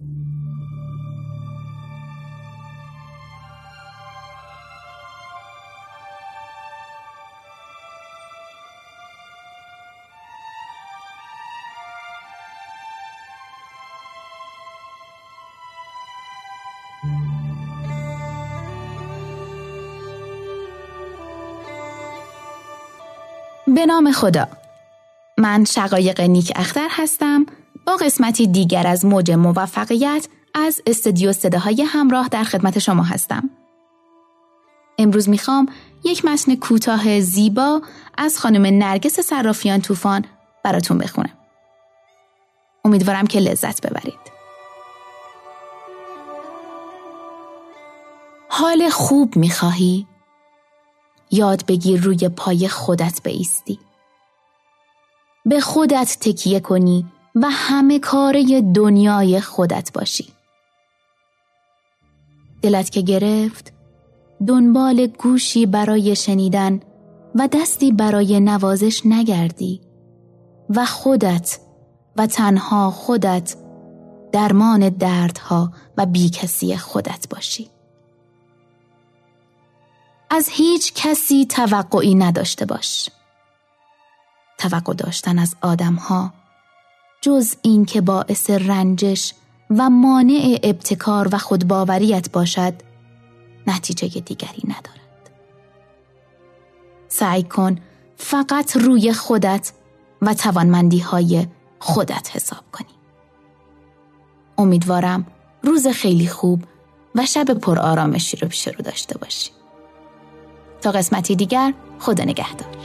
به نام خدا. من شقایق نیک اختر هستم. قسمتی دیگر از موج موفقیت از استدیو صداهای همراه در خدمت شما هستم امروز می‌خوام یک متن کوتاه زیبا از خانم نرگس صرافیان طوفان براتون بخونم امیدوارم که لذت ببرید حال خوب می‌خواهی؟ یاد بگیر روی پای خودت بیستی. به خودت تکیه کنی و همه کاره دنیای خودت باشی. دلت که گرفت دنبال گوشی برای شنیدن و دستی برای نوازش نگردی و خودت و تنها خودت درمان دردها و بیکسی خودت باشی. از هیچ کسی توقعی نداشته باش. توقع داشتن از آدمها جز این که باعث رنجش و مانع ابتکار و خودباوریت باشد نتیجه دیگری ندارد. سعی کن فقط روی خودت و توانمندی های خودت حساب کنی. امیدوارم روز خیلی خوب و شب پر آرامشی رو پیش رو داشته باشی. تا قسمتی دیگر خدا نگهدار